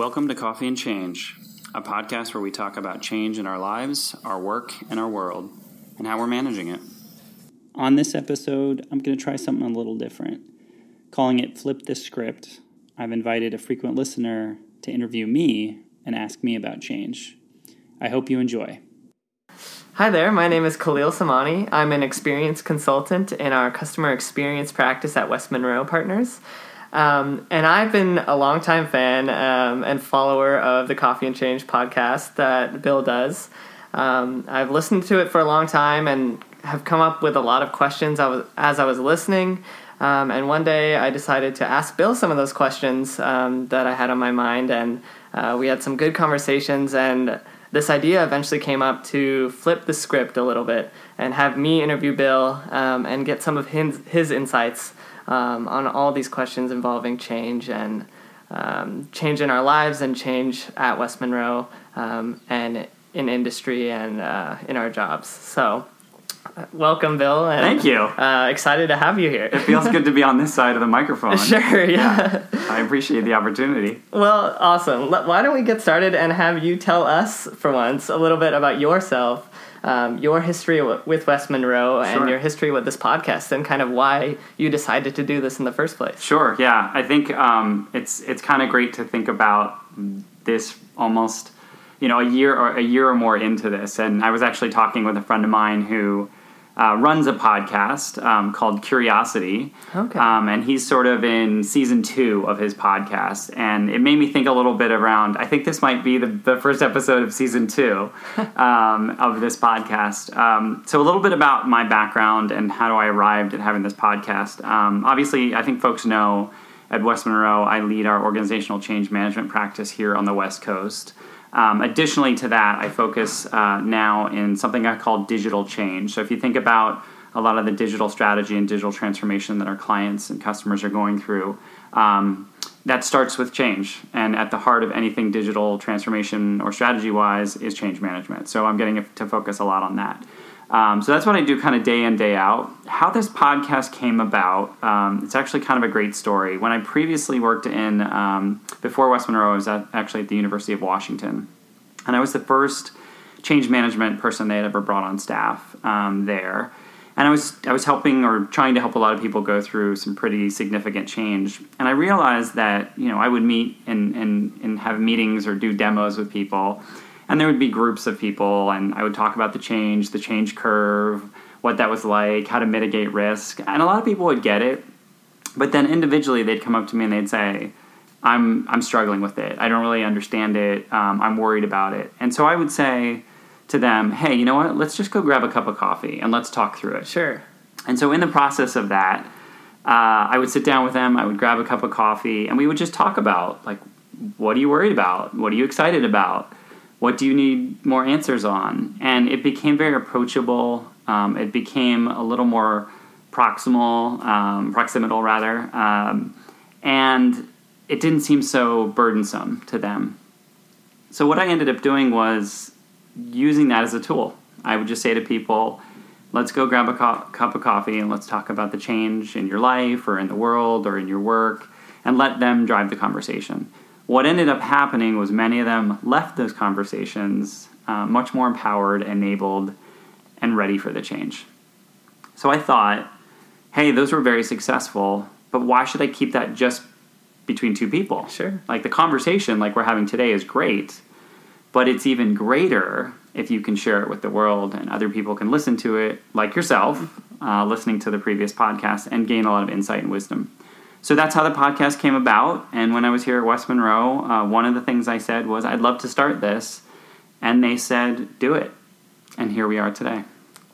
Welcome to Coffee and Change, a podcast where we talk about change in our lives, our work, and our world, and how we're managing it. On this episode, I'm going to try something a little different. Calling it Flip the Script, I've invited a frequent listener to interview me and ask me about change. I hope you enjoy. Hi there, my name is Khalil Samani. I'm an experience consultant in our customer experience practice at West Monroe Partners. Um, and I've been a longtime fan um, and follower of the Coffee and Change podcast that Bill does. Um, I've listened to it for a long time and have come up with a lot of questions as I was listening. Um, and one day I decided to ask Bill some of those questions um, that I had on my mind, and uh, we had some good conversations. And this idea eventually came up to flip the script a little bit and have me interview Bill um, and get some of his, his insights um, on all these questions involving change and um, change in our lives and change at West Monroe um, and in industry and uh, in our jobs. So, uh, welcome, Bill. And, Thank you. Uh, excited to have you here. it feels good to be on this side of the microphone. Sure, yeah. yeah. I appreciate the opportunity. Well, awesome. Why don't we get started and have you tell us, for once, a little bit about yourself um, your history with West Monroe sure. and your history with this podcast and kind of why you decided to do this in the first place. Sure. Yeah, I think um, it's it's kind of great to think about this almost you know a year or a year or more into this, and I was actually talking with a friend of mine who uh, runs a podcast um, called Curiosity. Okay. Um, and he's sort of in season two of his podcast. And it made me think a little bit around, I think this might be the, the first episode of season two um, of this podcast. Um, so, a little bit about my background and how I arrived at having this podcast. Um, obviously, I think folks know at West Monroe, I lead our organizational change management practice here on the West Coast. Um, additionally to that, I focus uh, now in something I call digital change. So if you think about a lot of the digital strategy and digital transformation that our clients and customers are going through, um, that starts with change. And at the heart of anything digital transformation or strategy wise is change management. So I'm getting to focus a lot on that. Um, so that's what I do kind of day in, day out. How this podcast came about, um, it's actually kind of a great story. When I previously worked in, um, before West Monroe, I was at, actually at the University of Washington. And I was the first change management person they had ever brought on staff um, there. And I was, I was helping or trying to help a lot of people go through some pretty significant change. And I realized that, you know, I would meet and, and, and have meetings or do demos with people and there would be groups of people and i would talk about the change the change curve what that was like how to mitigate risk. And a lot of people would get it but then individually they'd come up to me and they'd say i'm i'm struggling with it. I don't really understand it. Um, i'm worried about it. And so i would say to them hey you know what? Let's just go grab a cup of coffee and let's talk through it. Sure. And so in the process of that uh, i would sit down with them i would grab a cup of coffee and we would just talk about like what are you worried about? What are you excited about what do you need more answers on? And it became very approachable. Um, it became a little more proximal, um, proximal rather, um, and it didn't seem so burdensome to them. So what I ended up doing was using that as a tool. I would just say to people, let's go grab a co- cup of coffee and let's talk about the change in your life or in the world or in your work and let them drive the conversation. What ended up happening was many of them left those conversations uh, much more empowered, enabled, and ready for the change. So I thought, hey, those were very successful, but why should I keep that just between two people? Sure. Like the conversation, like we're having today, is great, but it's even greater if you can share it with the world and other people can listen to it, like yourself, uh, listening to the previous podcast, and gain a lot of insight and wisdom so that's how the podcast came about. And when I was here at West Monroe, uh, one of the things I said was, I'd love to start this. And they said, do it. And here we are today.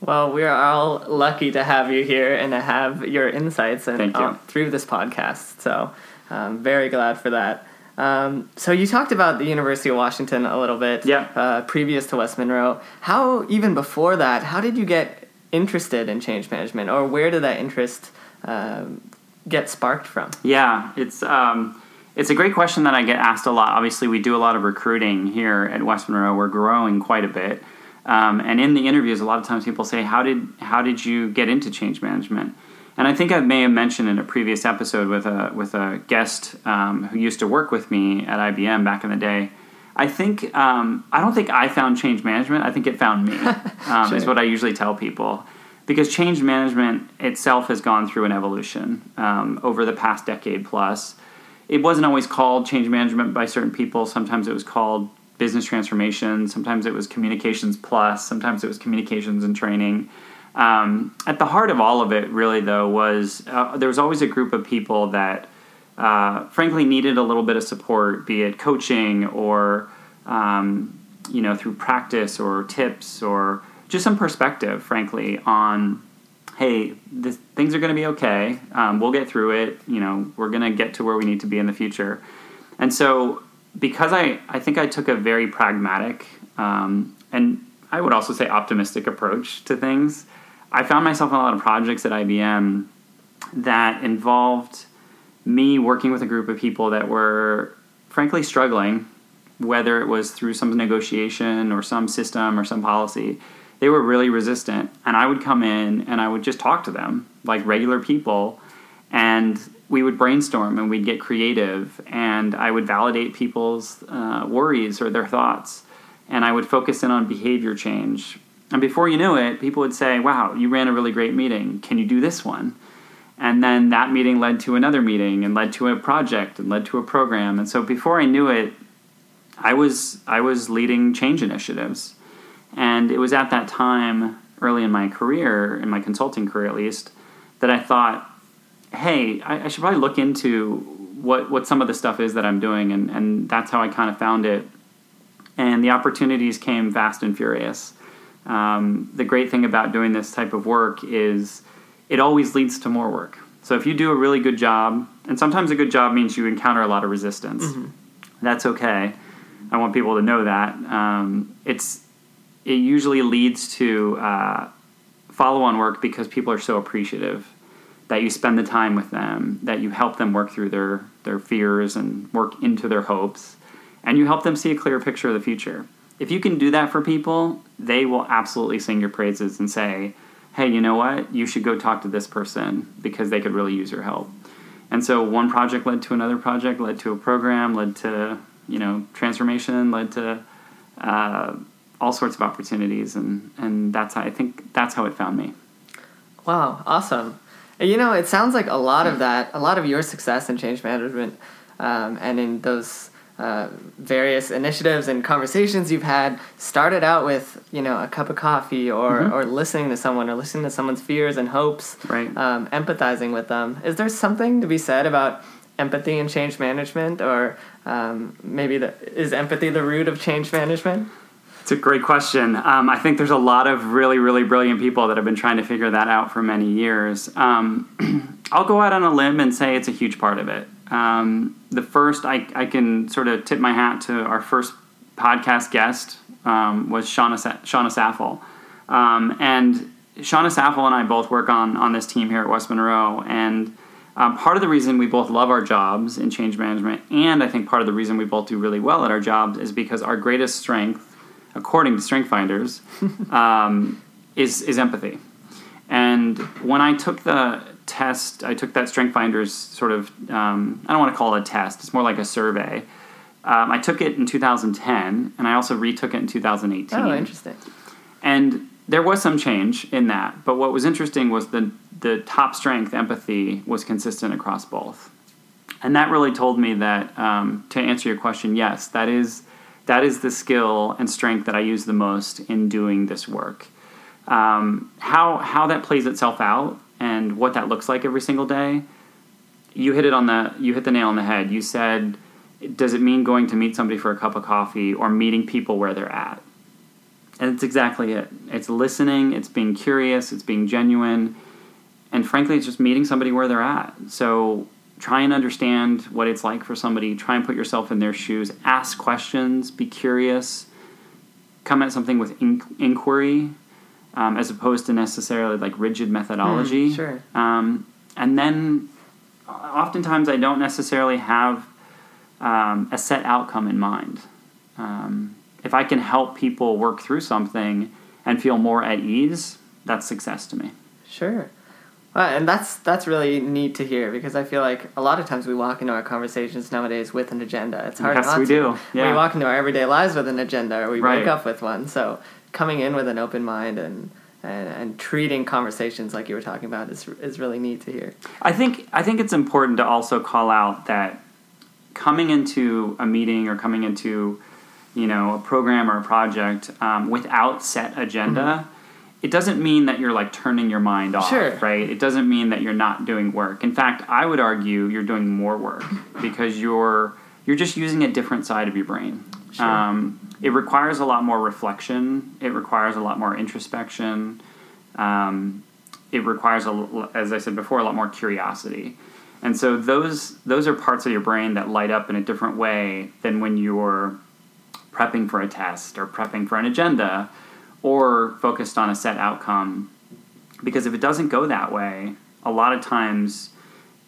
Well, we are all lucky to have you here and to have your insights and you. uh, through this podcast. So I'm very glad for that. Um, so you talked about the University of Washington a little bit, yeah. Uh, previous to West Monroe. How even before that? How did you get interested in change management, or where did that interest um, get sparked from? Yeah, it's um, it's a great question that I get asked a lot. Obviously, we do a lot of recruiting here at West Monroe. We're growing quite a bit, um, and in the interviews, a lot of times people say, "How did how did you get into change management?" And I think I may have mentioned in a previous episode with a with a guest um, who used to work with me at IBM back in the day. I think um, I don't think I found change management. I think it found me. Um, Sure. Is what I usually tell people because change management itself has gone through an evolution um, over the past decade plus. It wasn't always called change management by certain people. Sometimes it was called business transformation. Sometimes it was communications plus. Sometimes it was communications and training. Um, at the heart of all of it, really, though, was uh, there was always a group of people that, uh, frankly, needed a little bit of support, be it coaching or, um, you know, through practice or tips or just some perspective, frankly, on, hey, this, things are going to be okay. Um, we'll get through it. You know, we're going to get to where we need to be in the future. And so, because I, I think I took a very pragmatic um, and I would also say optimistic approach to things, I found myself in a lot of projects at IBM that involved me working with a group of people that were frankly struggling, whether it was through some negotiation or some system or some policy. They were really resistant, and I would come in and I would just talk to them like regular people, and we would brainstorm and we'd get creative, and I would validate people's uh, worries or their thoughts, and I would focus in on behavior change. And before you knew it, people would say, Wow, you ran a really great meeting. Can you do this one? And then that meeting led to another meeting and led to a project and led to a program. And so before I knew it, I was I was leading change initiatives. And it was at that time, early in my career, in my consulting career at least, that I thought, hey, I, I should probably look into what, what some of the stuff is that I'm doing. And, and that's how I kind of found it. And the opportunities came fast and furious. Um, the great thing about doing this type of work is it always leads to more work. So if you do a really good job, and sometimes a good job means you encounter a lot of resistance, that's okay. I want people to know that. Um, it's it usually leads to uh, follow-on work because people are so appreciative that you spend the time with them, that you help them work through their their fears and work into their hopes, and you help them see a clear picture of the future. If you can do that for people, they will absolutely sing your praises and say, "Hey, you know what? You should go talk to this person because they could really use your help." And so one project led to another project, led to a program, led to you know transformation, led to uh, all sorts of opportunities, and and that's how I think that's how it found me. Wow, awesome. You know, it sounds like a lot of that, a lot of your success in change management um, and in those uh, various initiatives and conversations you've had started out with, you know, a cup of coffee or, Mhm. or listening to someone or listening to someone's fears and hopes, Right. um, empathizing with them. Is there something to be said about empathy and change management or um, maybe the, is empathy the root of change management? It's a great question. Um, I think there's a lot of really, really brilliant people that have been trying to figure that out for many years. Um, I'll go out on a limb and say it's a huge part of it. Um, the first, I, I can sort of tip my hat to our first podcast guest um, was Shauna, Sa- Shauna Saffel. Um, and Shauna Saffel and I both work on, on this team here at West Monroe. And um, part of the reason we both love our jobs in change management, and I think part of the reason we both do really well at our jobs, is because our greatest strength according to Strength Finders, um, is is empathy. And when I took the test, I took that Strength Finders sort of um, I don't want to call it a test; it's more like a survey. Um, I took it in 2010, and I also retook it in 2018. Oh, interesting. And there was some change in that, but what was interesting was the the top strength empathy was consistent across both, and that really told me that um, to answer your question, yes, that is that is the skill and strength that I use the most in doing this work. Um, how how that plays itself out and what that looks like every single day, you hit it on the you hit the nail on the head. You said, does it mean going to meet somebody for a cup of coffee or meeting people where they're at? And it's exactly it. It's listening, it's being curious, it's being genuine, and frankly, it's just meeting somebody where they're at. So try and understand what it's like for somebody, try and put yourself in their shoes, ask questions, be curious, come at something with in- inquiry um, as opposed to necessarily like rigid methodology. Hmm, sure. Um, and then oftentimes I don't necessarily have um, a set outcome in mind. Um, if I can help people work through something and feel more at ease, that's success to me. Sure. Well, and that's that's really neat to hear because I feel like a lot of times we walk into our conversations nowadays with an agenda. It's hard Yes, not we to. do. Yeah. We walk into our everyday lives with an agenda, or we Right. wake up with one. So coming in with an open mind and and, and treating conversations like you were talking about is is really neat to hear. I think I think it's important to also call out that coming into a meeting or coming into you know a program or a project um, without set agenda, it doesn't mean that you're like turning your mind off, Sure. right? It doesn't mean that you're not doing work. In fact, I would argue you're doing more work because you're you're just using a different side of your brain. Sure. Um, it requires a lot more reflection. It requires a lot more introspection. Um, it requires, a, as I said before, a lot more curiosity. And so those those are parts of your brain that light up in a different way than when you're prepping for a test or prepping for an agenda or focused on a set outcome. Because if it doesn't go that way, a lot of times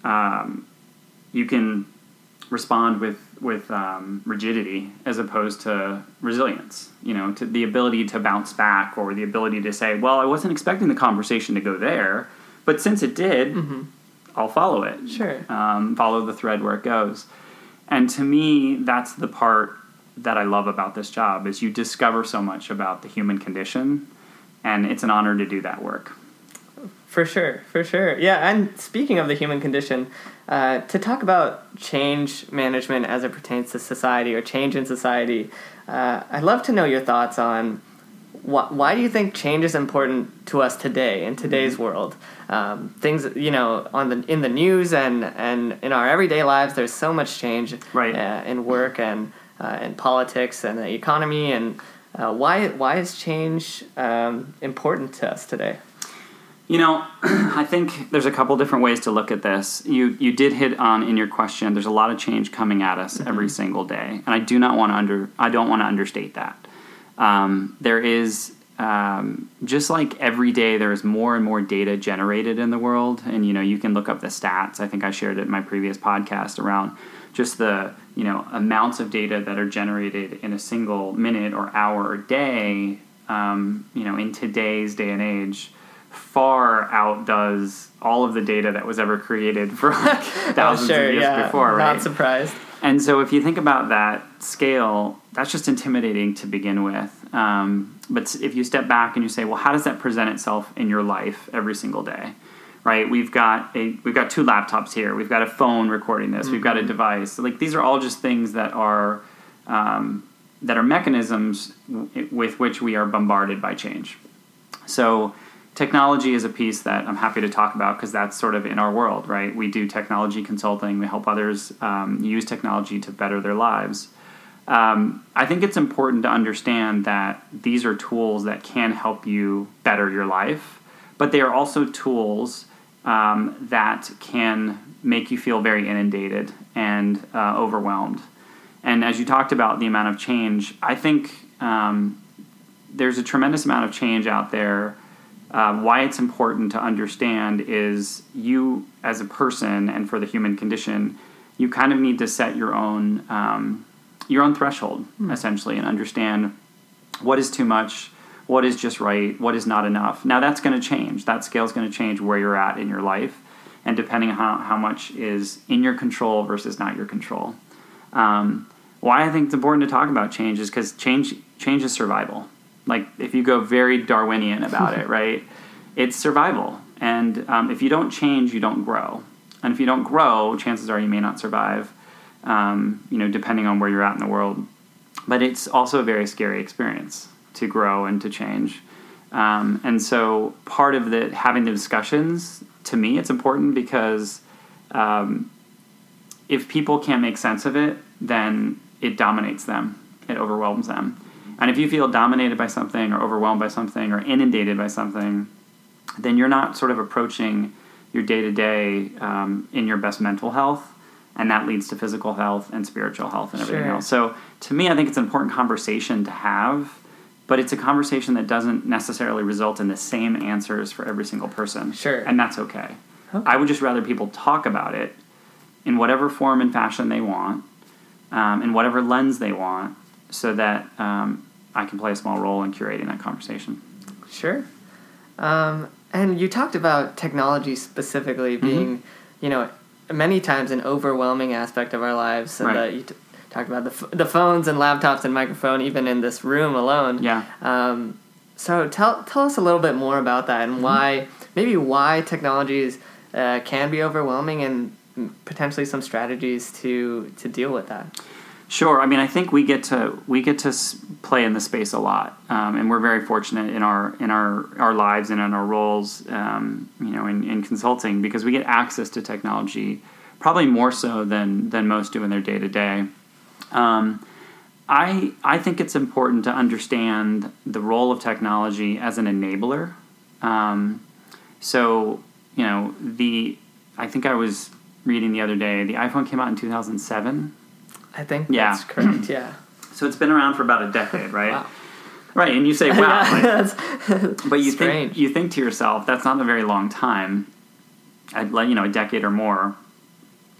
um, you can respond with with um, rigidity as opposed to resilience. You know, to the ability to bounce back or the ability to say, "Well, I wasn't expecting the conversation to go there, but since it did, I'll follow it. Sure. um, follow the thread where it goes." And to me, that's the part that I love about this job is you discover so much about the human condition, and it's an honor to do that work. For sure, for sure. Yeah, and speaking of the human condition, uh, to talk about change management as it pertains to society or change in society, uh, I'd love to know your thoughts on wh- why do you think change is important to us today in today's world? Um, things you know on the in the news and and in our everyday lives, there's so much change Right. uh, in work and uh, in politics and the economy and. Uh, why why is change um, important to us today? You know, I think there's a couple different ways to look at this. You you did hit on in your question. There's a lot of change coming at us every single day, and I do not want to under I don't want to understate that. Um, there is um, just like every day, there is more and more data generated in the world, and you know you can look up the stats. I think I shared it in my previous podcast around just the you know amounts of data that are generated in a single minute or hour or day. Um, you know, in today's day and age, far outdoes all of the data that was ever created for like thousands oh, sure, of years yeah. before, right? Not surprised. And so, if you think about that scale, that's just intimidating to begin with. Um, but if you step back and you say, well, how does that present itself in your life every single day? Right? We've got a we've got two laptops here. We've got a phone recording this. We've got a device. Like these are all just things that are um, that are mechanisms w- with which we are bombarded by change. So technology is a piece that I'm happy to talk about because that's sort of in our world, right? We do technology consulting. We help others um, use technology to better their lives. Um, I think it's important to understand that these are tools that can help you better your life, but they are also tools um, that can make you feel very inundated and uh, overwhelmed. And as you talked about the amount of change, I think um, there's a tremendous amount of change out there. Um, why it's important to understand is you, as a person, and for the human condition, you kind of need to set your own um, your own threshold essentially, and understand what is too much, what is just right, what is not enough. Now that's going to change. That scale is going to change where you're at in your life, and depending on how, how much is in your control versus not your control. Um, why I think it's important to talk about change is because change change is survival. Like if you go very Darwinian about it, right? It's survival, and um, if you don't change, you don't grow, and if you don't grow, chances are you may not survive. Um, you know, depending on where you're at in the world. But it's also a very scary experience to grow and to change. Um, and so part of the having the discussions to me it's important because um, if people can't make sense of it, then it dominates them. It overwhelms them. And if you feel dominated by something or overwhelmed by something or inundated by something, then you're not sort of approaching your day to day in your best mental health. And that leads to physical health and spiritual health and everything Sure. else. So to me, I think it's an important conversation to have, but it's a conversation that doesn't necessarily result in the same answers for every single person. Sure. And that's okay. Okay. I would just rather people talk about it in whatever form and fashion they want, um, in whatever lens they want, so that um, I can play a small role in curating that conversation. Sure. Um, And you talked about technology specifically Mm-hmm. being, you know, many times an overwhelming aspect of our lives. And Right. that you t- talked about the, f- the phones and laptops and microphone, even in this room alone. Yeah. Um, so tell tell us a little bit more about that Mm-hmm. and why maybe why technologies uh, can be overwhelming and potentially some strategies to to deal with that. Sure. I mean, I think we get to we get to play in the space a lot, um, and we're very fortunate in our in our our lives and in our roles, um, you know, in, in consulting because we get access to technology probably more so than than most do in their day to day. I I think it's important to understand the role of technology as an enabler. Um, so you know the I think I was reading the other day the iPhone came out in two thousand seven. I think Yeah. that's correct. Yeah. So it's been around for about a decade, right? Wow. Right, and you say, "Wow," Yeah, like- that's but you strange. think you think to yourself, "That's not a very long time." I'd like you know a decade or more,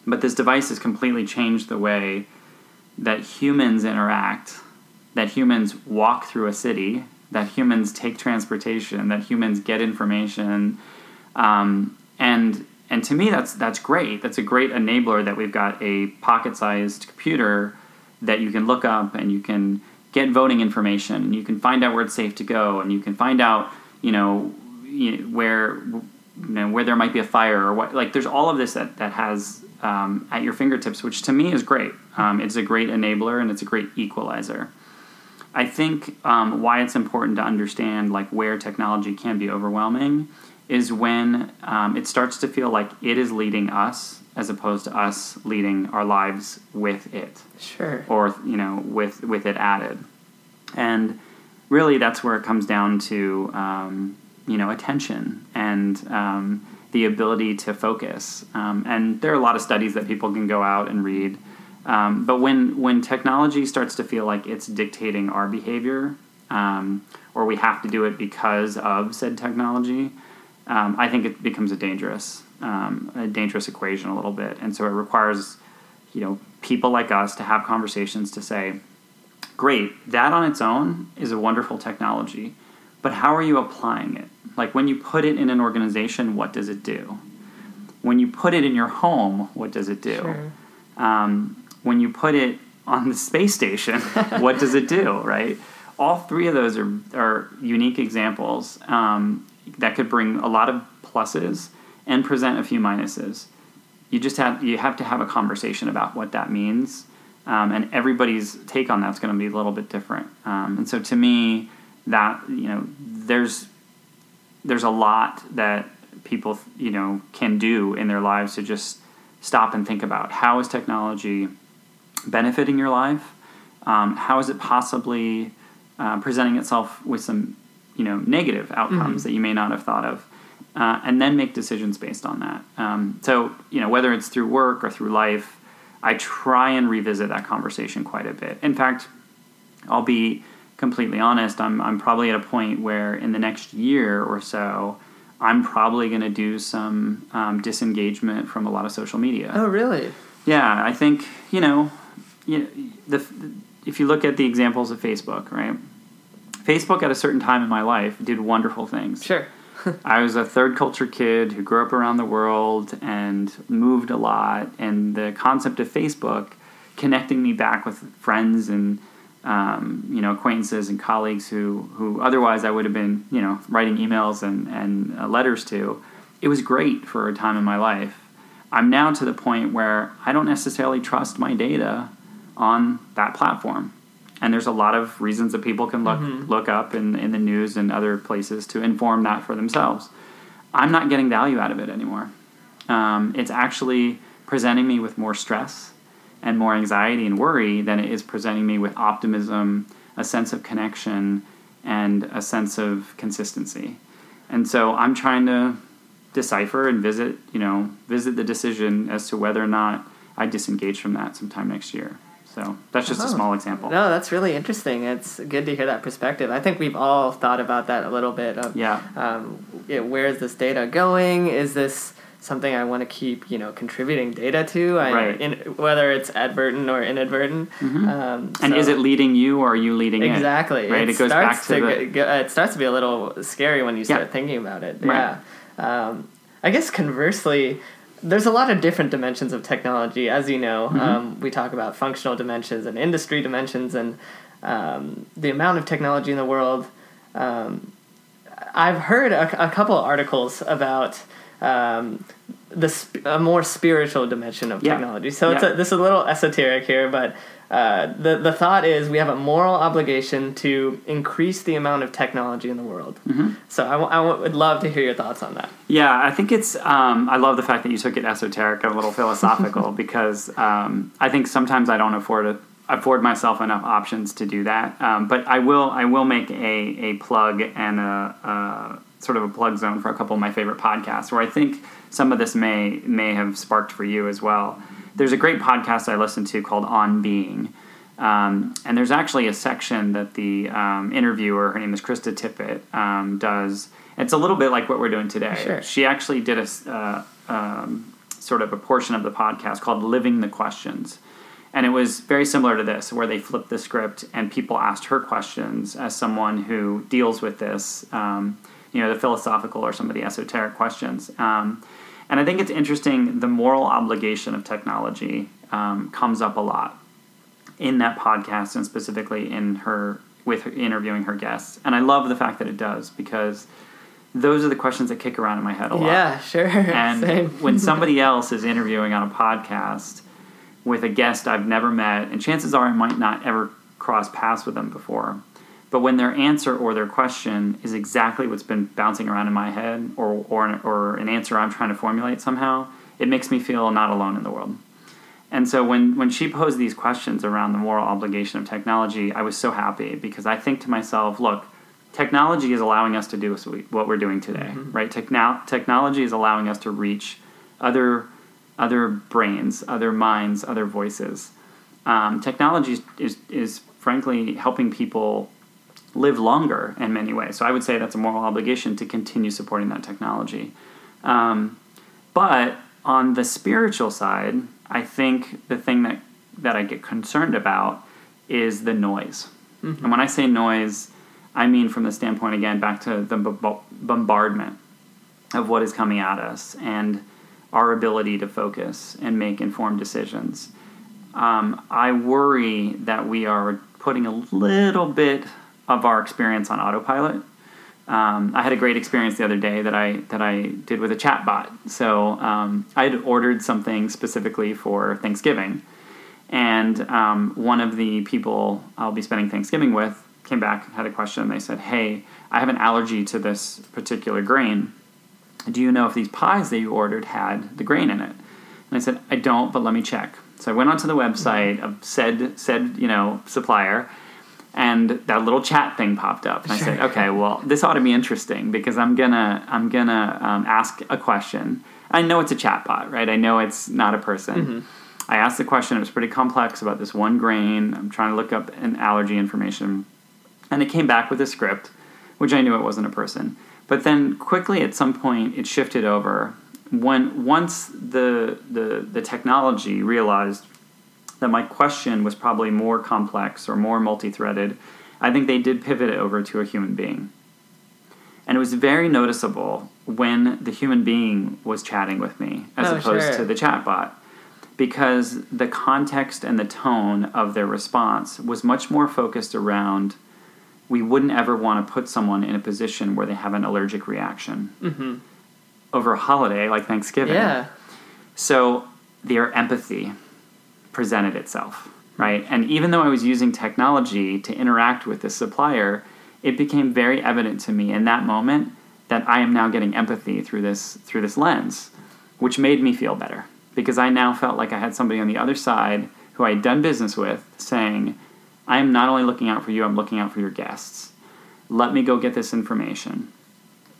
but this device has completely changed the way that humans interact, that humans walk through a city, that humans take transportation, that humans get information, um, and and to me that's that's great. That's a great enabler that we've got a pocket-sized computer that you can look up and you can get voting information and you can find out where it's safe to go and you can find out you know, where you know where there might be a fire or what like there's all of this that that has um, at your fingertips which to me is great. Um, it's a great enabler and it's a great equalizer. I think um, why it's important to understand like where technology can be overwhelming is when um, it starts to feel like it is leading us as opposed to us leading our lives with it. Sure. or you know with with it added. And really that's where it comes down to um, you know attention. And um, the ability to focus. Um, and there are a lot of studies that people can go out and read. Um, but when when technology starts to feel like it's dictating our behavior um, or we have to do it because of said technology um, I think it becomes a dangerous um, a dangerous equation a little bit. And so it requires you know people like us to have conversations to say great that on its own is a wonderful technology but how are you applying it? Like when you put it in an organization what does it do? When you put it in your home what does it do? Sure. um, when you put it on the space station what does it do right? All three of those are, are unique examples um, that could bring a lot of pluses and present a few minuses. You just have you have to have a conversation about what that means um, and everybody's take on that's going to be a little bit different. Um, and so to me that you know there's there's a lot that people you know can do in their lives to just stop and think about. How is technology benefiting your life? Um, how is it possibly uh, presenting itself with some you know negative outcomes that you may not have thought of? Uh, and then make decisions based on that. Um, so you know whether it's through work or through life i try and revisit that conversation quite a bit. In fact i'll be completely honest i'm, I'm probably at a point where in the next year or so i'm probably going to do some um, disengagement from a lot of social media Oh, really? yeah, I think you know, you the if you look at the examples of Facebook, right? Facebook at a certain time in my life did wonderful things. Sure. I was a third culture kid who grew up around the world and moved a lot, and the concept of Facebook connecting me back with friends and um, you know acquaintances and colleagues who who otherwise I would have been you know writing emails and and uh, letters to. It was great for a time in my life. I'm now to the point where I don't necessarily trust my data on that platform. And there's a lot of reasons that people can look look up in, in the news and other places to inform that for themselves. I'm not getting value out of it anymore. Um, it's actually presenting me with more stress and more anxiety and worry than it is presenting me with optimism, a sense of connection, and a sense of consistency. And so I'm trying to decipher and visit, you know, visit the decision as to whether or not I disengage from that sometime next year. So that's just a Oh. small example. No, that's really interesting. It's good to hear that perspective. I think we've all thought about that a little bit. Of, Yeah. Um, yeah, where is this data going? Is this something I want to keep, you know, contributing data to, I, Right. in, whether it's advertent or inadvertent. Um, And is it leading you or are you leading it? exactly Right. It, goes starts back to, the. go- it starts to be a little scary when you start Yeah. thinking about it. Right. Yeah. Um, I guess conversely, there's a lot of different dimensions of technology. As you know, Mm-hmm. um, we talk about functional dimensions and industry dimensions, and um, the amount of technology in the world. Um, I've heard a, a couple articles about um, the sp- a more spiritual dimension of Yeah. technology. So it's a, this is a little esoteric here, but uh, the the thought is we have a moral obligation to increase the amount of technology in the world. Mm-hmm. So I, w- I w- would love to hear your thoughts on that. Yeah, I think it's. Um, I love the fact that you took it esoteric and a little philosophical because um, I think sometimes I don't afford a, afford myself enough options to do that. Um, but I will. I will make a, a plug and a, a sort of a plug zone for a couple of my favorite podcasts where I think some of this may may have sparked for you as well. There's a great podcast I listen to called On Being. Um, and there's actually a section that the um, interviewer, her name is Krista Tippett, um, does. It's a little bit like what we're doing today. Sure. She actually did a uh, um, sort of a portion of the podcast called "Living the Questions," and it was very similar to this, where they flipped the script and people asked her questions as someone who deals with this, um, you know, the philosophical or some of the esoteric questions. Um, and I think it's interesting. The moral obligation of technology um, comes up a lot in that podcast, and specifically in her with her, interviewing her guests. And I love the fact that it does because those are the questions that kick around in my head a lot. Yeah, sure. And when somebody else is interviewing on a podcast with a guest I've never met, and chances are I might not ever cross paths with them before, but when their answer or their question is exactly what's been bouncing around in my head, or or an, or an answer I'm trying to formulate somehow, it makes me feel not alone in the world. And so when when she posed these questions around the moral obligation of technology, I was so happy because I think to myself, look, technology is allowing us to do what we're doing today, right? Techno- technology is allowing us to reach other other brains, other minds, other voices. Um, technology is is frankly helping people live longer in many ways. So I would say that's a moral obligation to continue supporting that technology. Um, but on the spiritual side, I think the thing that, that I get concerned about is the noise. And when I say noise, I mean from the standpoint, again, back to the b- bombardment of what is coming at us and our ability to focus and make informed decisions. Um, I worry that we are putting a little bit of our experience on autopilot. Um, I had a great experience the other day that I that I did with a chatbot. So um, I had ordered something specifically for Thanksgiving, and um, one of the people I'll be spending Thanksgiving with came back had a question. They said, "Hey, I have an allergy to this particular grain. Do you know if these pies that you ordered had the grain in it?" And I said, "I don't, but let me check." So I went onto the website of said said you know supplier and that little chat thing popped up. And i said okay well this ought to be interesting because i'm gonna i'm gonna um, ask a question. I know it's a chat bot right? I know it's not a person. I asked the question. It was pretty complex about this one grain. I'm trying to look up an allergy information. And it came back with a script which i knew it wasn't a person. But then quickly at some point it shifted over. When once the the, the technology realized that my question was probably more complex or more multi-threaded, I think they did pivot it over to a human being. And it was very noticeable when the human being was chatting with me as Oh, opposed sure. to the chatbot because the context and the tone of their response was much more focused around we wouldn't ever want to put someone in a position where they have an allergic reaction hmm over a holiday like Thanksgiving. Yeah. So their empathy presented itself, right? And even though I was using technology to interact with the supplier, it became very evident to me in that moment that I am now getting empathy through this through this lens, which made me feel better because I now felt like I had somebody on the other side who I had done business with saying, I am not only looking out for you, I'm looking out for your guests. Let me go get this information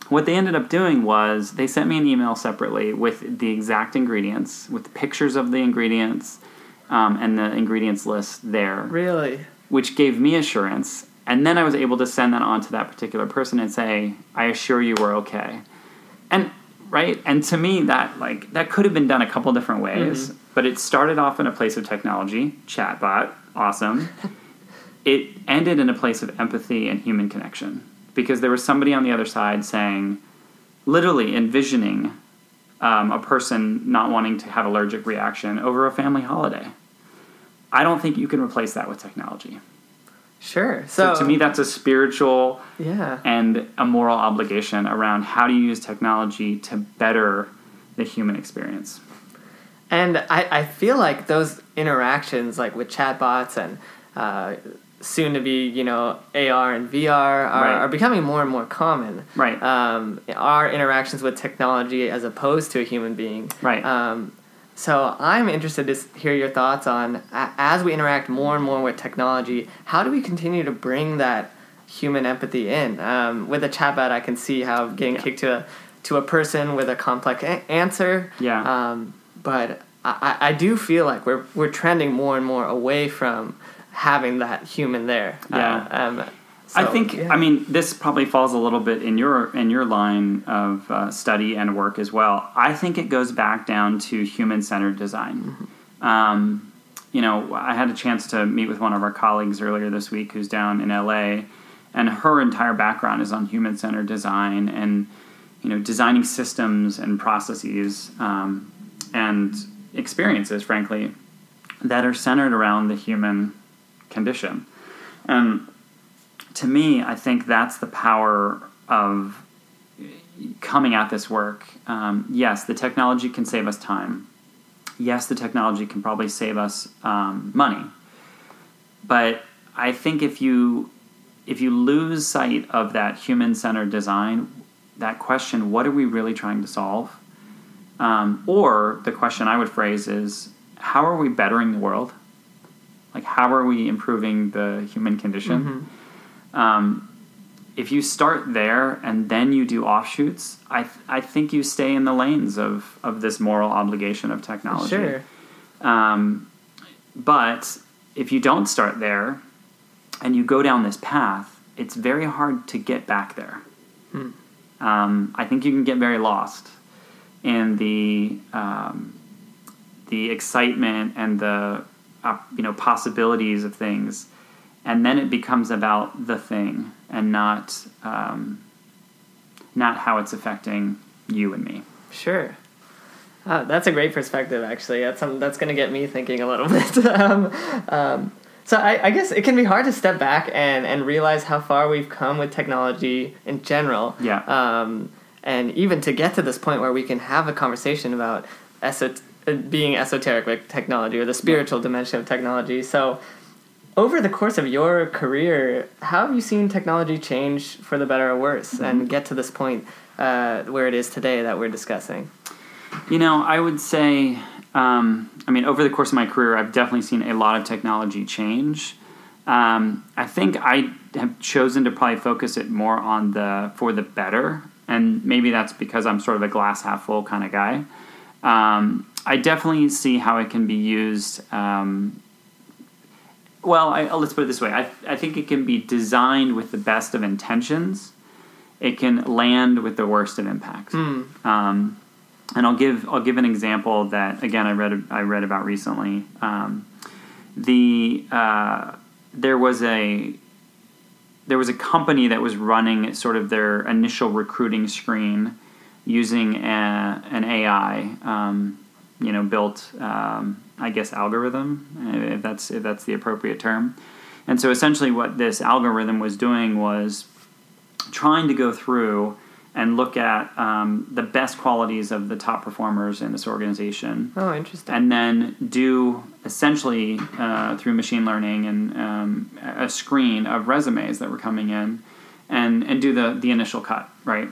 what they ended up doing was they sent me an email separately with the exact ingredients, with pictures of the ingredients um, and the ingredients list there, Really? which gave me assurance. And then I was able to send that on to that particular person and say, I assure you we're okay. And right? And to me, that like that could have been done a couple different ways, but it started off in a place of technology, chatbot, awesome. it ended in a place of empathy and human connection because there was somebody on the other side saying, literally envisioning um, a person not wanting to have allergic reaction over a family holiday. I don't think you can replace that with technology. Sure. So, So, to me, that's a spiritual yeah. and a moral obligation around how do you use technology to better the human experience. And I, I feel like those interactions, like with chatbots and uh, soon to be, you know, AR and VR, are, Right. are becoming more and more common. Right. Um, our interactions with technology as opposed to a human being. Right. Um, so I'm interested to hear your thoughts on as we interact more and more with technology, how do we continue to bring that human empathy in? Um, with a chatbot, I can see how getting Yeah. kicked to a to a person with a complex a- answer. Yeah. Um, but I, I do feel like we're we're trending more and more away from having that human there. Yeah. Uh, um, I think yeah. I mean this probably falls a little bit in your in your line of uh, study and work as well. I think it goes back down to human centered design. Um, you know, I had a chance to meet with one of our colleagues earlier this week who's down in LA, and her entire background is on human centered design and you know designing systems and processes um, and experiences, frankly, that are centered around the human condition. And to me, I think that's the power of coming at this work. Um, yes, the technology can save us time. Yes, the technology can probably save us um, money. But I think if you if you lose sight of that human centered design, that question, what are we really trying to solve? Um, or the question I would phrase is, how are we bettering the world? Like, how are we improving the human condition? Um, if you start there and then you do offshoots, I, th- I think you stay in the lanes of, of this moral obligation of technology. Sure. Um, but if you don't start there and you go down this path, it's very hard to get back there. Hmm. Um, I think you can get very lost in the um, the excitement and the uh, you know possibilities of things, and then it becomes about the thing and not um, not how it's affecting you and me. Sure. Uh, that's a great perspective, actually. That's something that's going to get me thinking a little bit. um, um, so I, I guess it can be hard to step back and, and realize how far we've come with technology in general. Yeah. Um, and even to get to this point where we can have a conversation about esot- uh, being esoteric with technology or the spiritual dimension of technology. So, over the course of your career, how have you seen technology change for the better or worse and get to this point uh, where it is today that we're discussing? You know, I would say, um, I mean, over the course of my career, I've definitely seen a lot of technology change. Um, I think I have chosen to probably focus it more on the for the better, and maybe that's because I'm sort of a glass half full kind of guy. Um, I definitely see how it can be used. Um, well, I, let's put it this way: I, I think it can be designed with the best of intentions. It can land with the worst of impacts. Um, and I'll give I'll give an example that again I read I read about recently. Um, the uh, there was a there was a company that was running sort of their initial recruiting screen using a, an AI, um, you know, built um, I guess algorithm if that's if that's the appropriate term. And so essentially, what this algorithm was doing was trying to go through and look at um, the best qualities of the top performers in this organization Oh, interesting. and then do essentially uh, through machine learning and um, a screen of resumes that were coming in and, and do the, the initial cut right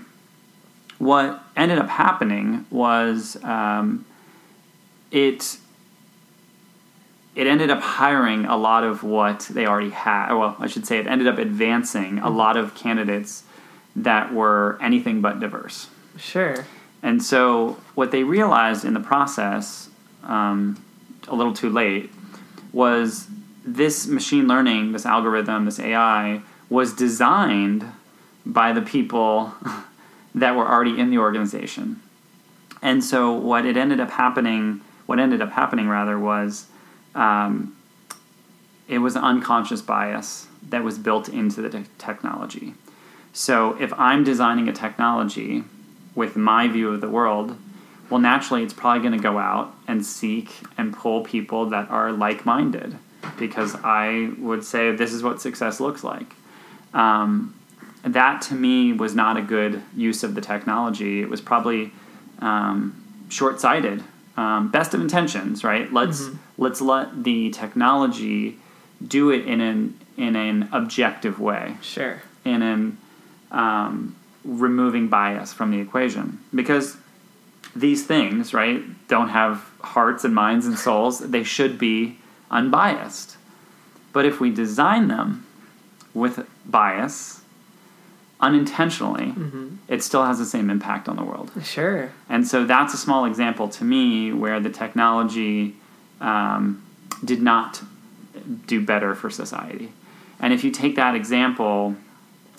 what ended up happening was um, it it ended up hiring a lot of what they already had well i should say it ended up advancing a lot of candidates that were anything but diverse Sure. and so what they realized in the process, um, a little too late, was this machine learning, this algorithm, this AI was designed by the people that were already in the organization. And so what it ended up happening, what ended up happening rather was, um, it was an unconscious bias that was built into the te- technology. So if I'm designing a technology with my view of the world, well, naturally, it's probably going to go out and seek and pull people that are like minded because I would say this is what success looks like. Um, that to me was not a good use of the technology. It was probably um, short sighted. Um, best of intentions, right? Let's mm-hmm. let's let the technology do it in an in an objective way. Sure. In an um, removing bias from the equation because these things, right, don't have hearts and minds and souls. They should be unbiased. But if we design them with bias unintentionally, mm-hmm. it still has the same impact on the world. Sure. And so that's a small example to me where the technology um, did not do better for society. And if you take that example,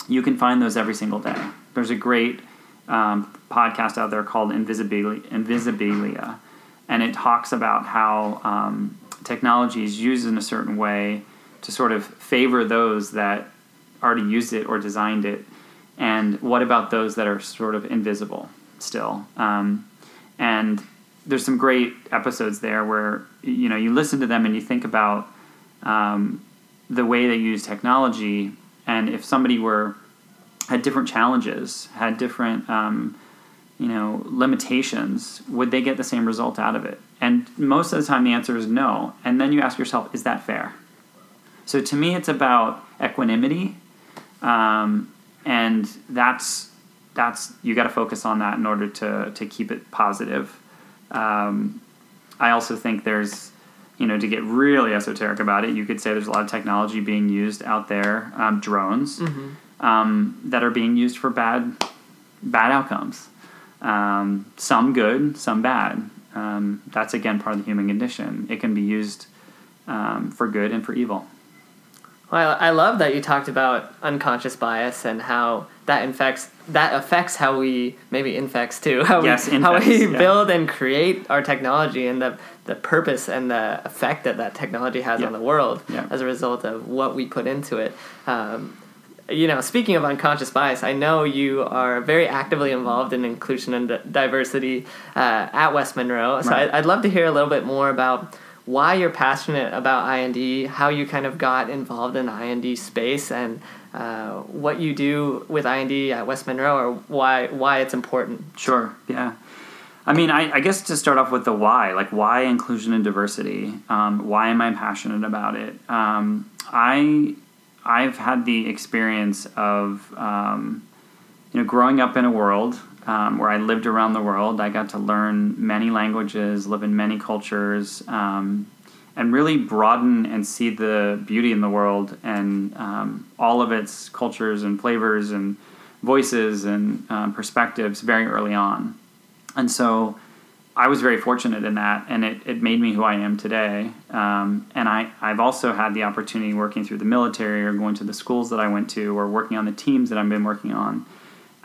you can find those every single day. There's a great um, podcast out there called Invisibilia, Invisibilia, and it talks about how um, technology is used in a certain way to sort of favor those that already used it or designed it, and what about those that are sort of invisible still? Um, and there's some great episodes there where you know you listen to them and you think about um, the way they use technology, and if somebody were had different challenges, had different um, you know limitations, would they get the same result out of it? And most of the time, the answer is no. And then you ask yourself, is that fair? So to me, it's about equanimity, um, and that's that's you got to focus on that in order to to keep it positive. Um, I also think there's you know, to get really esoteric about it, you could say there's a lot of technology being used out there, um, drones, mm-hmm. um, that are being used for bad, bad outcomes. Um, some good, some bad. Um, that's again part of the human condition. It can be used um, for good and for evil. Well, I love that you talked about unconscious bias and how that infects that affects how we maybe infects too how yes, we infects, how we yeah. build and create our technology and the the purpose and the effect that that technology has yeah. on the world yeah. as a result of what we put into it. Um, you know, speaking of unconscious bias, I know you are very actively involved in inclusion and diversity uh, at West Monroe. So right. I'd love to hear a little bit more about why you're passionate about IND, how you kind of got involved in the IND space, and uh, what you do with IND at West Monroe, or why why it's important. Sure. Yeah. I mean, I, I guess to start off with the why, like why inclusion and diversity. Um, why am I passionate about it? Um, I I've had the experience of um, you know growing up in a world um, where I lived around the world. I got to learn many languages, live in many cultures, um, and really broaden and see the beauty in the world and um, all of its cultures and flavors and voices and um, perspectives very early on. And so I was very fortunate in that, and it, it made me who I am today. Um, and I, I've also had the opportunity working through the military or going to the schools that I went to or working on the teams that I've been working on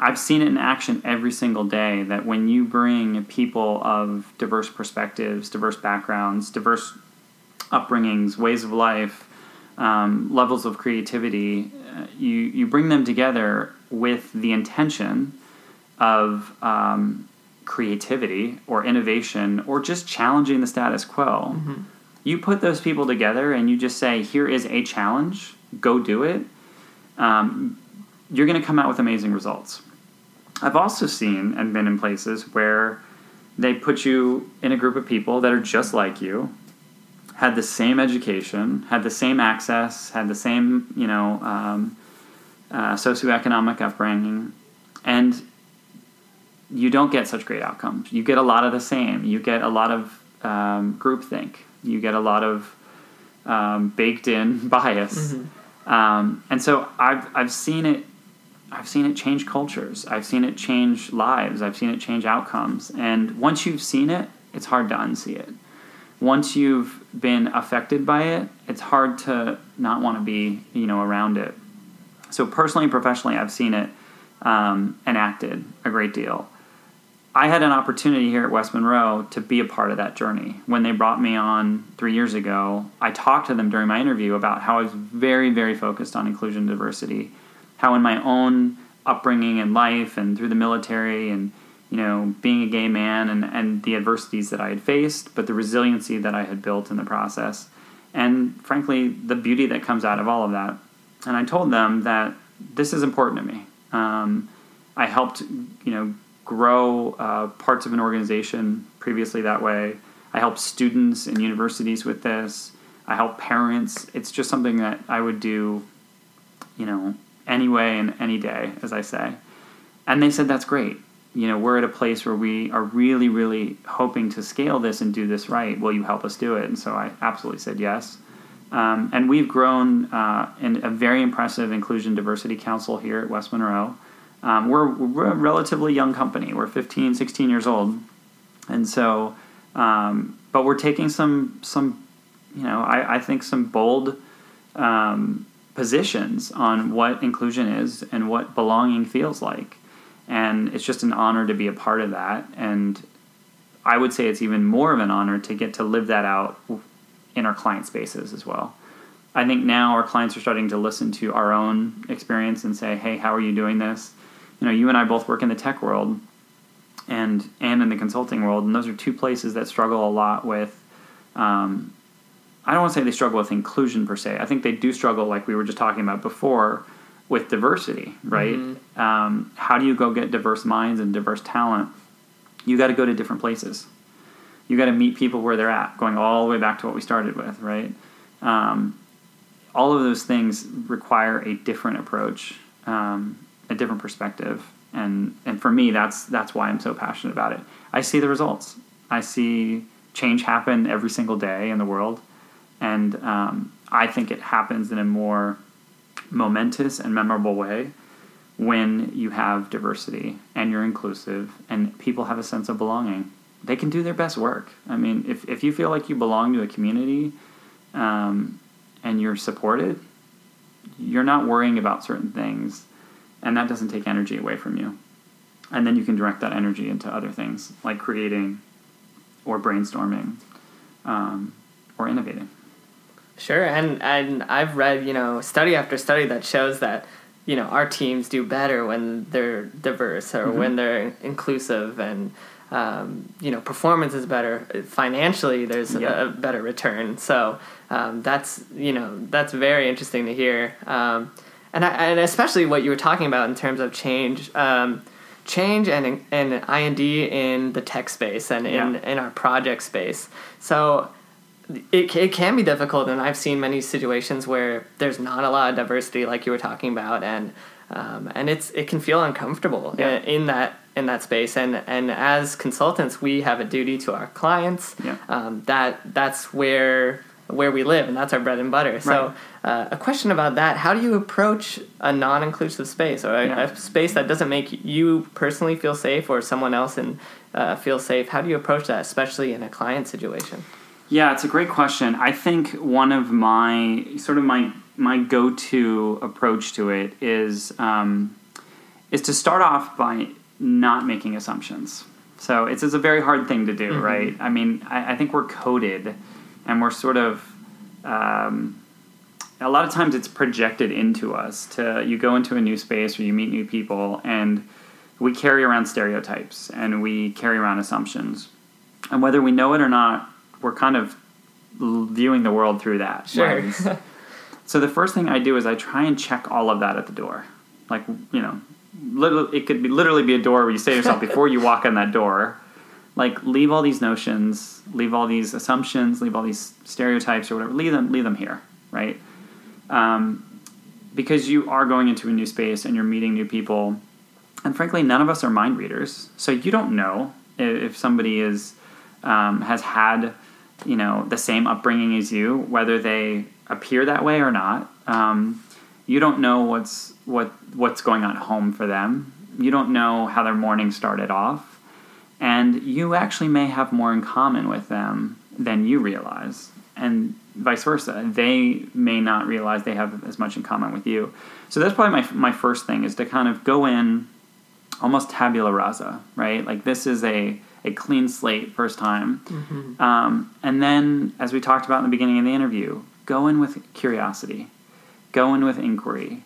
I've seen it in action every single day that when you bring people of diverse perspectives, diverse backgrounds, diverse upbringings, ways of life, um, levels of creativity, uh, you, you bring them together with the intention of um, creativity or innovation or just challenging the status quo. Mm-hmm. You put those people together and you just say, here is a challenge, go do it. Um, you're going to come out with amazing results. I've also seen and been in places where they put you in a group of people that are just like you, had the same education, had the same access, had the same, you know, um, uh, socioeconomic upbringing, and you don't get such great outcomes. You get a lot of the same. You get a lot of um, groupthink. You get a lot of um, baked in bias. Mm-hmm. Um, and so I've, I've seen it I've seen it change cultures. I've seen it change lives. I've seen it change outcomes. And once you've seen it, it's hard to unsee it. Once you've been affected by it, it's hard to not want to be, you know, around it. So personally and professionally, I've seen it um, enacted a great deal. I had an opportunity here at West Monroe to be a part of that journey. When they brought me on three years ago, I talked to them during my interview about how I was very, very focused on inclusion and diversity. How in my own upbringing and life and through the military and you know being a gay man and, and the adversities that I had faced, but the resiliency that I had built in the process, and frankly the beauty that comes out of all of that. And I told them that this is important to me. Um, I helped you know grow uh, parts of an organization previously that way. I help students in universities with this. I help parents. It's just something that I would do, you know, anyway and any day, as I say. And they said, that's great. You know, we're at a place where we are really, really hoping to scale this and do this right. Will you help us do it? And so I absolutely said yes. Um, and we've grown uh, in a very impressive Inclusion Diversity Council here at West Monroe. Um, we're, we're, a relatively young company. We're 15, 16 years old. And so, um, but we're taking some, some you know, I, I think some bold um, positions on what inclusion is and what belonging feels like. And it's just an honor to be a part of that. And I would say it's even more of an honor to get to live that out in our client spaces as well. I think now our clients are starting to listen to our own experience and say, hey, how are you doing this? You know, you and I both work in the tech world and and in the consulting world, and those are two places that struggle a lot with um, I don't want to say they struggle with inclusion per se. I think they do struggle, like we were just talking about before, with diversity, right? Mm-hmm. Um, how do you go get diverse minds and diverse talent? You got to go to different places. You got to meet people where they're at, going all the way back to what we started with, right? Um, all of those things require a different approach, um, a different perspective, and and for me, that's that's why I'm so passionate about it. I see the results. I see change happen every single day in the world and um, I think it happens in a more momentous and memorable way when you have diversity and you're inclusive and people have a sense of belonging. They can do their best work. I mean, if, if you feel like you belong to a community um, and you're supported, you're not worrying about certain things, and that doesn't take energy away from you. And then you can direct that energy into other things like creating or brainstorming um, or innovating. Sure, and and I've read you know study after study that shows that you know our teams do better when they're diverse or mm-hmm. when they're inclusive and um, you know performance is better financially there's yep. a, a, better return so um, that's you know that's very interesting to hear um, and I, and especially what you were talking about in terms of change um, change and and IND in the tech space and in, yeah. in our project space so it, it can be difficult and i've seen many situations where there's not a lot of diversity like you were talking about and um, and it's it can feel uncomfortable yeah. in, in, that in that space and and as consultants we have a duty to our clients yeah. um, that that's where where we live and that's our bread and butter so right. uh, a question about that how do you approach a non-inclusive space or a, yeah. a, space that doesn't make you personally feel safe or someone else and uh, feel safe how do you approach that especially in a client situation yeah, it's a great question. I think one of my sort of my my go-to approach to it is um, is to start off by not making assumptions. So it's, it's a very hard thing to do, mm-hmm. right? I mean, I, I, think we're coded, and we're sort of um, a lot of times it's projected into us. To you go into a new space or you meet new people, and we carry around stereotypes and we carry around assumptions, and whether we know it or not, we're kind of viewing the world through that sure. lens. so the first thing I do is I try and check all of that at the door. Like you know, literally, it could be literally be a door where you say to yourself before you walk in that door, like leave all these notions, leave all these assumptions, leave all these stereotypes or whatever. Leave them, leave them here, right? Um, because you are going into a new space and you're meeting new people, and frankly, none of us are mind readers, so you don't know if somebody is um, has had you know the same upbringing as you, whether they appear that way or not. Um, you don't know what's what what's going on at home for them. You don't know how their morning started off, and you actually may have more in common with them than you realize, and vice versa. They may not realize they have as much in common with you. So that's probably my my first thing is to kind of go in almost tabula rasa, right? Like this is a a clean slate first time. Mm-hmm. Um, and then, as we talked about in the beginning of the interview, go in with curiosity, go in with inquiry.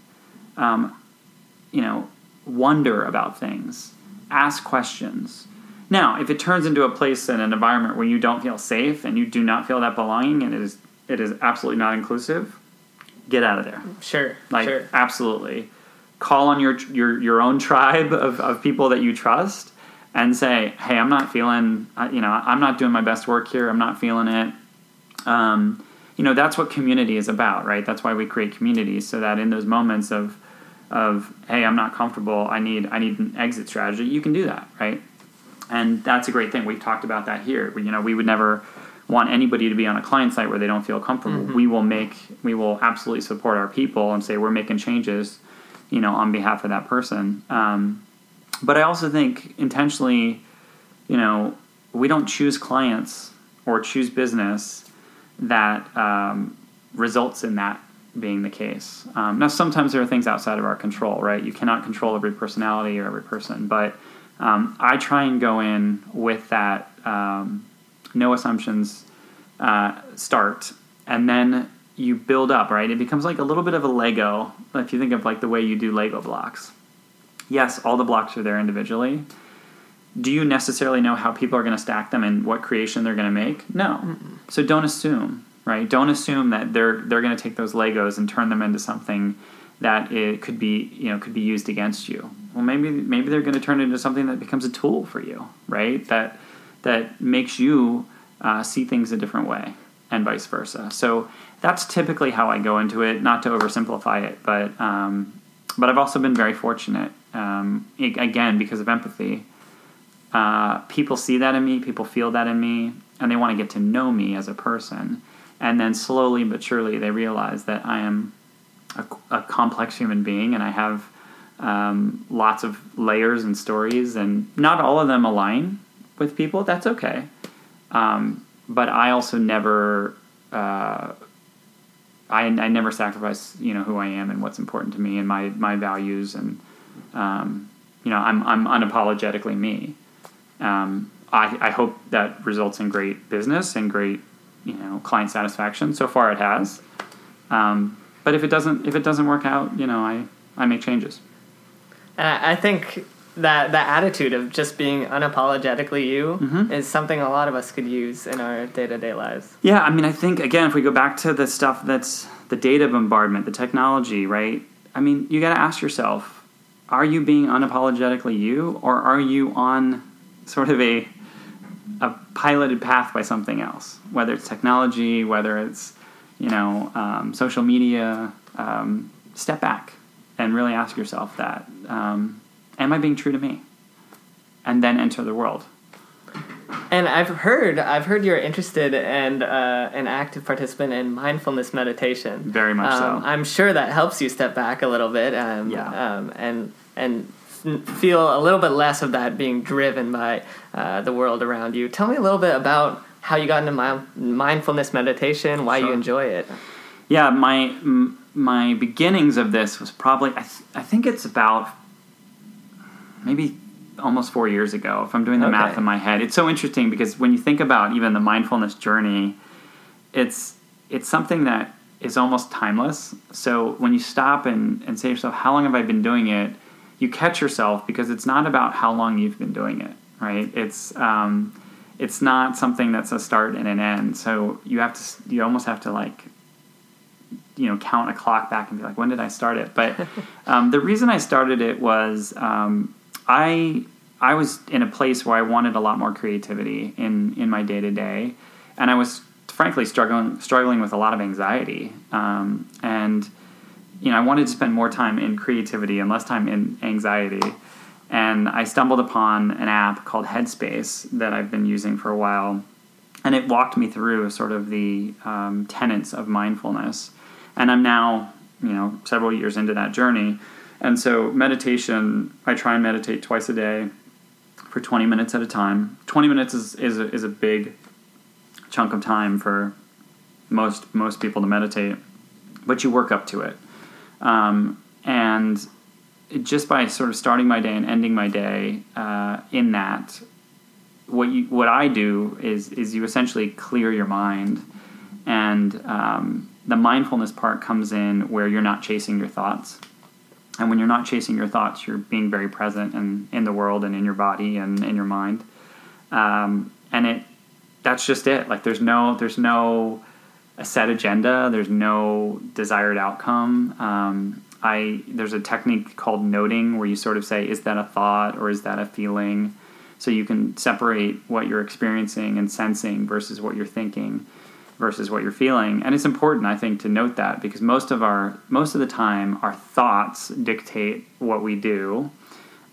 Um, you know, wonder about things, ask questions. Now, if it turns into a place and an environment where you don't feel safe and you do not feel that belonging and it is it is absolutely not inclusive, get out of there. Sure. Like sure. absolutely. Call on your your your own tribe of, of people that you trust and say, "Hey, I'm not feeling you know, I'm not doing my best work here. I'm not feeling it." Um, you know, that's what community is about, right? That's why we create communities so that in those moments of of hey, I'm not comfortable. I need I need an exit strategy. You can do that, right? And that's a great thing. We've talked about that here. We, you know, we would never want anybody to be on a client site where they don't feel comfortable. Mhm. We will make we will absolutely support our people and say we're making changes, you know, on behalf of that person. Um, but I also think intentionally, you know, we don't choose clients or choose business that um, results in that being the case. Um, now, sometimes there are things outside of our control, right? You cannot control every personality or every person, but um, I try and go in with that um, no assumptions uh, start, and then you build up, right? It becomes like a little bit of a Lego. If you think of like the way you do Lego blocks, yes, all the blocks are there individually. Do you necessarily know how people are going to stack them and what creation they're going to make? No. So don't assume, right? Don't assume that they're they're going to take those Legos and turn them into something that it could be you know could be used against you. Well, maybe maybe they're going to turn it into something that becomes a tool for you, right? That that makes you uh, see things a different way, and vice versa. So that's typically how I go into it. Not to oversimplify it, but um, but I've also been very fortunate. Um, again, because of empathy, uh, people see that in me, people feel that in me, and they want to get to know me as a person. And then slowly but surely, they realize that I am a, a complex human being, and I have um, lots of layers and stories, and not all of them align with people. That's okay. Um, but I also never, uh, I, I never sacrifice, you know, who I am and what's important to me and my my values, and um, you know, I'm I'm unapologetically me. Um, I, I hope that results in great business and great, you know, client satisfaction. So far, it has. Um, but if it doesn't, if it doesn't work out, you know, I, I make changes. And I think that that attitude of just being unapologetically you Mhm. is something a lot of us could use in our day to day lives. Yeah, I mean, I think again, if we go back to the stuff that's the data bombardment, the technology, right? I mean, you got to ask yourself: Are you being unapologetically you, or are you on sort of a a piloted path by something else? Whether it's technology, whether it's you know um, social media, um, step back and really ask yourself that: um, Am I being true to me? And then enter the world. And I've heard I've heard you're interested and uh, an active participant in mindfulness meditation. Very much Um, so. I'm sure that helps you step back a little bit. Um, Yeah. Um, and and feel a little bit less of that being driven by uh, the world around you. Tell me a little bit about how you got into mi- mindfulness meditation, why you enjoy it. Yeah, my my beginnings of this was probably I, th- I think it's about maybe almost four years ago. If I'm doing the Okay. math in my head, it's so interesting because when you think about even the mindfulness journey, it's it's something that is almost timeless. So when you stop and, and say to yourself, how long have I been doing it? You catch yourself because it's not about how long you've been doing it, right? It's um, it's not something that's a start and an end. So you have to you almost have to like you know count a clock back and be like when did i start it but um, the reason i started it was um, i i was in a place where i wanted a lot more creativity in in my day to day and i was frankly struggling struggling with a lot of anxiety um, and you know i wanted to spend more time in creativity and less time in anxiety. And i stumbled upon an app called headspace that i've been using for a while. And it walked me through sort of the um, tenets of mindfulness. And i'm now you know several years into that journey. And so meditation i try and meditate twice a day for 20 minutes at a time. 20 minutes is, is, a, is a big chunk of time for most most people to meditate but you work up to it um, and just by sort of starting my day and ending my day uh, in that, what you what I do is is you essentially clear your mind, and um, the mindfulness part comes in where you're not chasing your thoughts. And when you're not chasing your thoughts, you're being very present in, in the world and in your body and in your mind. Um, and it that's just it. Like there's no there's no a set agenda. There's no desired outcome. Um, I there's a technique called noting where you sort of say, is that a thought or is that a feeling? So you can separate what you're experiencing and sensing versus what you're thinking versus what you're feeling. And it's important, I think, to note that because most of our most of the time our thoughts dictate what we do,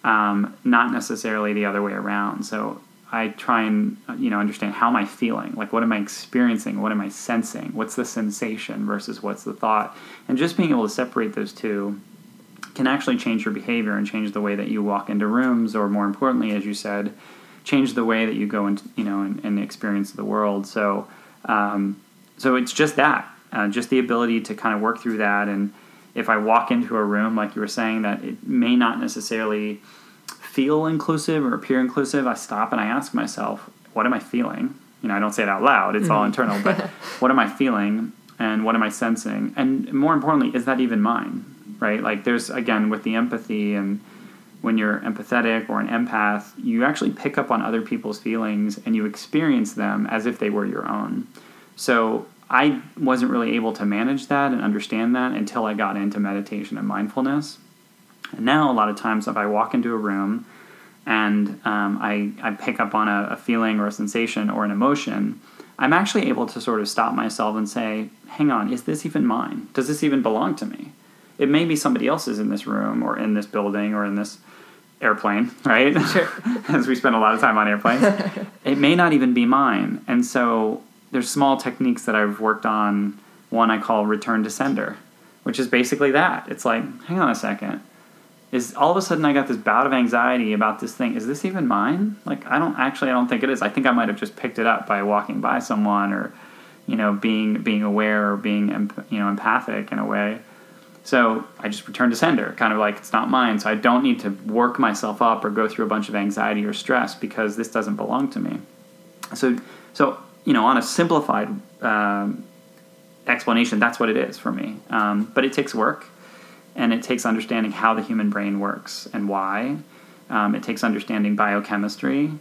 um, not necessarily the other way around. So I try and you know understand how am I feeling, like what am I experiencing, what am I sensing, what's the sensation versus what's the thought, and just being able to separate those two can actually change your behavior and change the way that you walk into rooms, or more importantly, as you said, change the way that you go and you know and, and experience the world. So um, so it's just that, uh, just the ability to kind of work through that. And if I walk into a room, like you were saying, that it may not necessarily feel inclusive or appear inclusive, I stop and I ask myself, what am I feeling? You know, I don't say it out loud; it's mm-hmm. all internal. But what am I feeling, and what am I sensing? And more importantly, is that even mine? Right? Like, there's again with the empathy and when you're empathetic or an empath, you actually pick up on other people's feelings and you experience them as if they were your own. So I wasn't really able to manage that and understand that until I got into meditation and mindfulness. And now, a lot of times, if I walk into a room and um, I, I pick up on a, a feeling or a sensation or an emotion, I'm actually able to sort of stop myself and say, hang on, is this even mine? Does this even belong to me? It may be somebody else's in this room or in this building or in this airplane, right? Sure. As we spend a lot of time on airplanes. it may not even be mine. And so there's small techniques that I've worked on. One I call return to sender, which is basically that. It's like, hang on a second. Is all of a sudden I got this bout of anxiety about this thing. Is this even mine? Like I don't actually I don't think it is. I think I might have just picked it up by walking by someone or you know being being aware or being you know empathic in a way. So I just return to sender, kind of like it's not mine. So I don't need to work myself up or go through a bunch of anxiety or stress because this doesn't belong to me. So so you know, on a simplified um, explanation, that's what it is for me. Um, but it takes work, and it takes understanding how the human brain works and why. Um, it takes understanding biochemistry.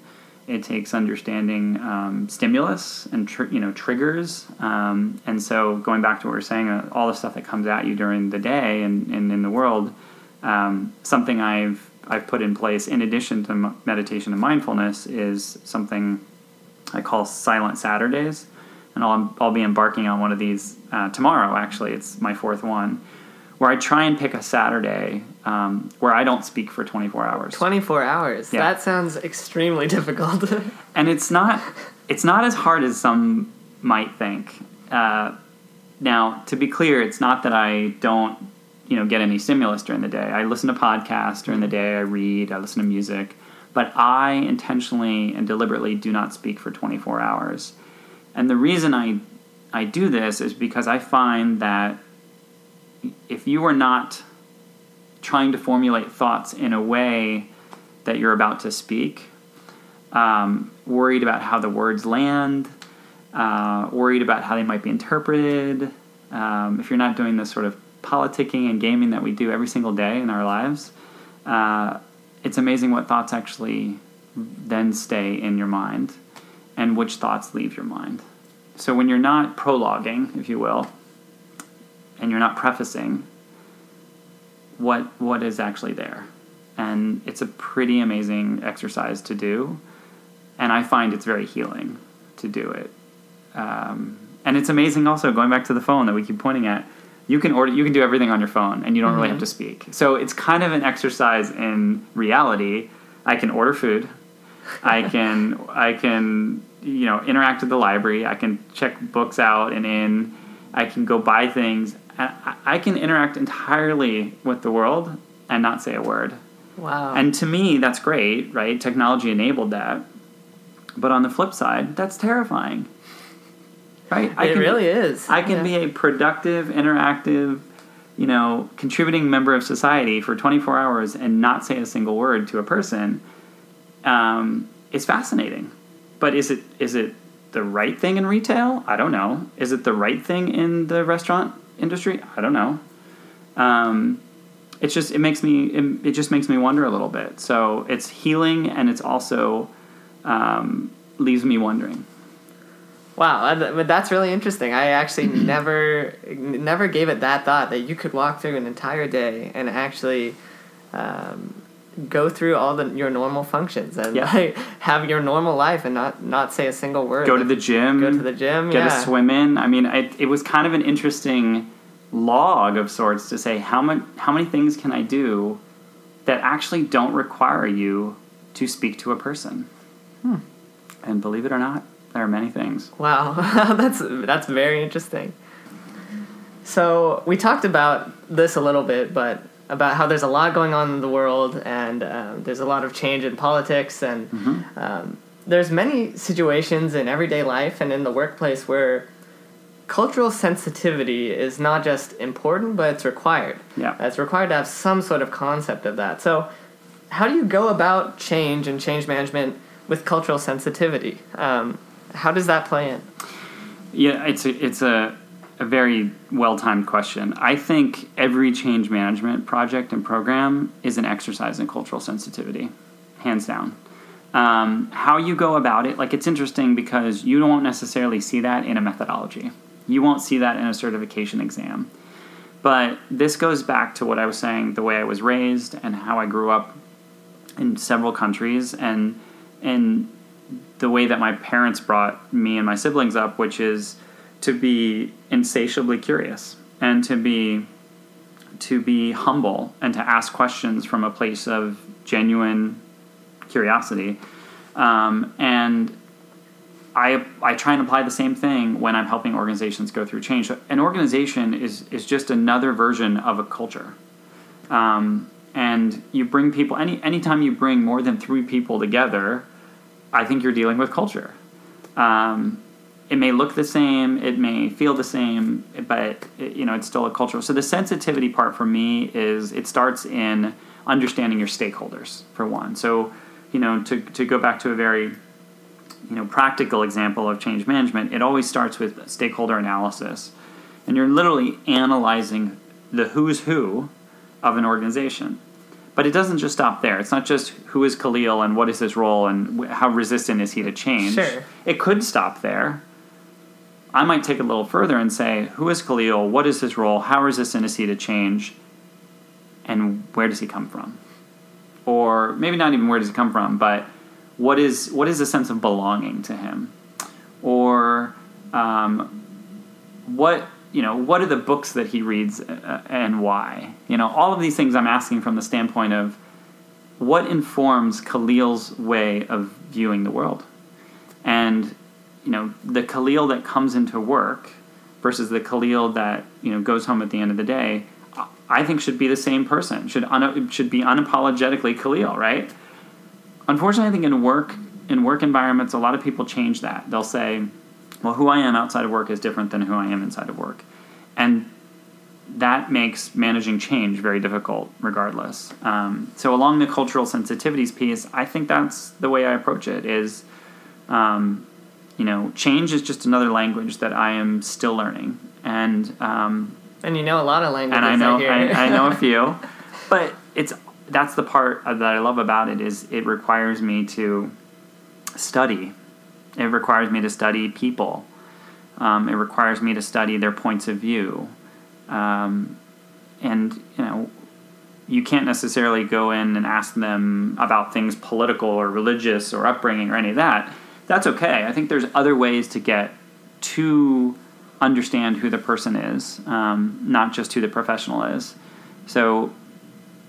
It takes understanding um, stimulus and tr- you know triggers. Um, and so, going back to what we are saying, uh, all the stuff that comes at you during the day and, and in the world, um, something I've I've put in place in addition to meditation and mindfulness is something I call Silent Saturdays, and I'll I'll be embarking on one of these uh, tomorrow. Actually, it's my fourth one, where I try and pick a Saturday um, where I don't speak for 24 hours. 24 hours. Yeah. That sounds extremely difficult. and it's not it's not as hard as some might think. Uh, now, to be clear, it's not that I don't you know get any stimulus during the day. I listen to podcasts during the day. I read. I listen to music but I intentionally and deliberately do not speak for 24 hours. And the reason I, I do this is because I find that if you are not trying to formulate thoughts in a way that you're about to speak, um, worried about how the words land, uh, worried about how they might be interpreted, um, if you're not doing this sort of politicking and gaming that we do every single day in our lives, uh, it's amazing what thoughts actually then stay in your mind and which thoughts leave your mind. So when you're not prologuing, if you will, and you're not prefacing, what what is actually there? And it's a pretty amazing exercise to do, and I find it's very healing to do it. Um, and it's amazing also going back to the phone that we keep pointing at you can order you can do everything on your phone and you don't mm-hmm. really have mm-hmm. to speak so it's kind of an exercise in reality i can order food i can i can you know interact with the library i can check books out and in i can go buy things i can interact entirely with the world and not say a word wow and to me that's great right technology enabled that but on the flip side that's terrifying right? I it can, really is. I can yeah. be a productive, interactive, you know, contributing member of society for 24 hours and not say a single word to a person um, is fascinating. But is it is it the right thing in retail? I don't know. Is it the right thing in the restaurant industry? I don't know. Um, it's just it makes me it, it, just makes me wonder a little bit. So it's healing and it's also um, leaves me wondering. Wow, but that's really interesting. I actually never never gave it that thought that you could walk through an entire day and actually um, go through all the your normal functions and yeah. like, have your normal life and not not say a single word. Go to the gym. Go to the gym. Get yeah. a swim in. I mean, it, it was kind of an interesting log of sorts to say how much how many things can I do that actually don't require you to speak to a person. Hmm. And believe it or not, there are many things. Wow, that's that's very interesting. So we talked about this a little bit, but about how there's a lot going on in the world and um, there's a lot of change in politics and mm-hmm. um, there's many situations in everyday life and in the workplace where cultural sensitivity is not just important but it's required yeah it's required to have some sort of concept of that so how do you go about change and change management with cultural sensitivity um, how does that play in? Yeah, it's a, it's a, a very well timed question. I think every change management project and program is an exercise in cultural sensitivity, hands down. Um, how you go about it, like it's interesting because you don't necessarily see that in a methodology. You won't see that in a certification exam. But this goes back to what I was saying, the way I was raised and how I grew up in several countries and and the way that my parents brought me and my siblings up, which is to be insatiably curious and to be to be humble and to ask questions from a place of genuine curiosity. Um, and I, I try and apply the same thing when I'm helping organizations go through change. An organization is, is just another version of a culture. Um, and you bring people, any anytime you bring more than three people together, I think you're dealing with culture. Um, it may look the same, it may feel the same, but it, you know it's still a culture. So the sensitivity part for me is it starts in understanding your stakeholders for one. So you know to to go back to a very you know practical example of change management, it always starts with stakeholder analysis, and you're literally analyzing the who's who of an organization. But it doesn't just stop there. It's not just who is Khalil and what is his role and how resistant is he to change. Sure. It could stop there. I might take it a little further and say, who is Khalil? What is his role? How is he to change? And where does he come from? Or maybe not even where does he come from, but what is what is the sense of belonging to him? Or um, what you know, what are the books that he reads uh, and why? You know, all of these things I'm asking from the standpoint of what informs Khalil's way of viewing the world. And, you know, the Khalil that comes into work versus the Khalil that, you know, goes home at the end of the day, I think should be the same person, should, un- should be unapologetically Khalil, right? Unfortunately, I think in work, in work environments, a lot of people change that. They'll say, well, who I am outside of work is different than who I am inside of work. And that makes managing change very difficult, regardless. Um, so, along the cultural sensitivities piece, I think that's the way I approach it. Is um, you know, change is just another language that I am still learning, and um, and you know a lot of languages. And I know I, I, know a few, but it's that's the part that I love about it is it requires me to study it requires me to study people. Um, it requires me to study their points of view. Um, and, you know, you can't necessarily go in and ask them about things political or religious or upbringing or any of that. That's okay. I think there's other ways to get to understand who the person is, um, not just who the professional is. So,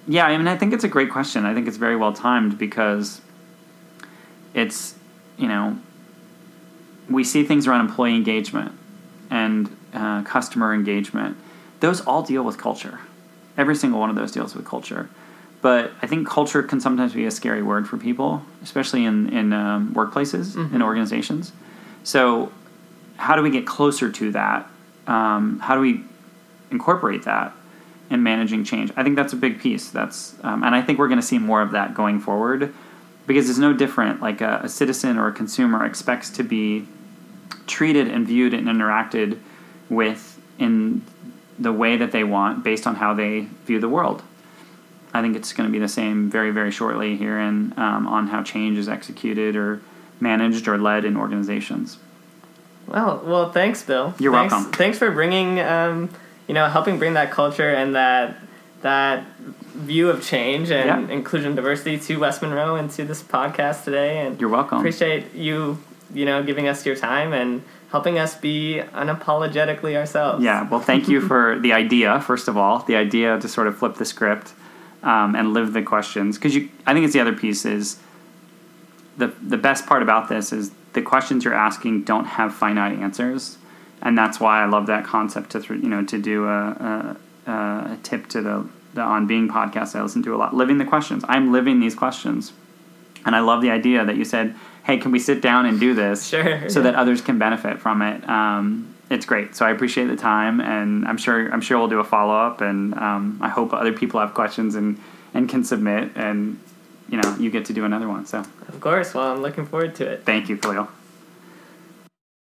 yeah, I mean, I think it's a great question. I think it's very well timed because it's, you know, we see things around employee engagement and uh, customer engagement. Those all deal with culture. Every single one of those deals with culture. But I think culture can sometimes be a scary word for people, especially in in um, workplaces mm-hmm. organizations. So, how do we get closer to that? Um, how do we incorporate that? in managing change. I think that's a big piece. That's um, and I think we're going to see more of that going forward because it's no different. Like a, a citizen or a consumer expects to be treated and viewed and interacted with in the way that they want based on how they view the world. I think it's going to be the same very, very shortly here and um, on how change is executed or managed or led in organizations. Well, well, thanks, Bill. You're thanks, welcome. Thanks for bringing, um, you know, helping bring that culture and that that view of change and Yeah. inclusion diversity to West Monroe and to this podcast today. And You're welcome. appreciate you, you know, giving us your time and helping us be unapologetically ourselves. Yeah, well, thank you for the idea, first of all, the idea to sort of flip the script um, and live the questions. Because you, I think it's the other piece is the the best part about this is the questions you're asking don't have finite answers, and that's why I love that concept to you know to do a, a, a tip to the the on being podcast I listen to a lot. Living the questions. I'm living these questions, and I love the idea that you said, "Hey, can we sit down and do this?" Sure, so yeah. that others can benefit from it. Um, it's great. So I appreciate the time, and I'm sure I'm sure we'll do a follow up, and um, I hope other people have questions and and can submit, and you know you get to do another one. So Of course. Well, I'm looking forward to it. thank you, Khalil.